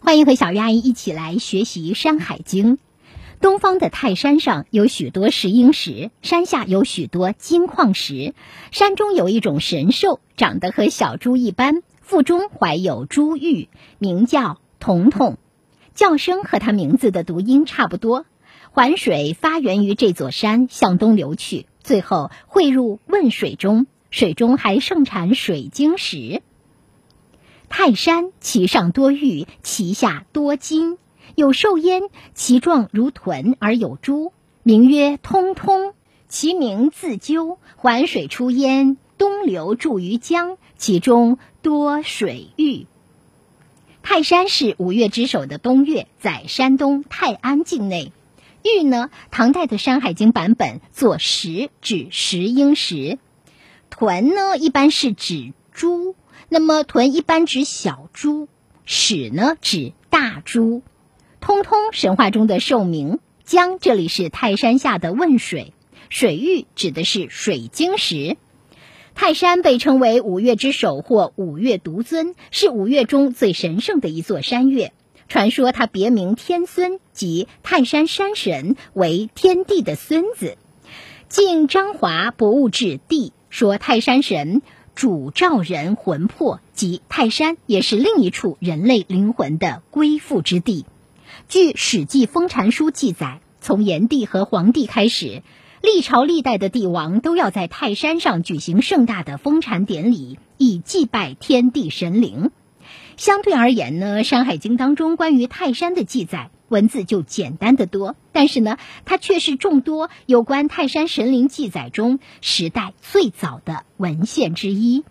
欢迎和小鱼阿姨一起来学习《山海经》。东方的泰山上有许多石英石，山下有许多金矿石。山中有一种神兽，长得和小猪一般，腹中怀有珠玉，名叫彤彤，叫声和它名字的读音差不多。环水发源于这座山，向东流去，最后汇入汶水中，水中还盛产水晶石。泰山其上多玉，其下多金，有兽焉，其状如豚而有珠，名曰通通。其名自鸠，环水出焉，东流注于江，其中多水玉。泰山是五岳之首的东岳，在山东泰安境内。玉呢，唐代的《山海经》版本作石，指石英石；豚呢，一般是指猪。那么，豚一般指小猪，豕呢指大猪。通通神话中的兽名，江这里是泰山下的汶水，水域指的是水晶石。泰山被称为五岳之首或五岳独尊，是五岳中最神圣的一座山岳。传说它别名天孙，即泰山山神为天帝的孙子。晋张华博物志地说泰山神。主召人魂魄，即泰山，也是另一处人类灵魂的归附之地。据《史记·封禅书》记载，从炎帝和黄帝开始，历朝历代的帝王都要在泰山上举行盛大的封禅典礼，以祭拜天地神灵。相对而言呢，《山海经》当中关于泰山的记载。文字就简单的多，但是呢，它却是众多有关泰山神灵记载中时代最早的文献之一。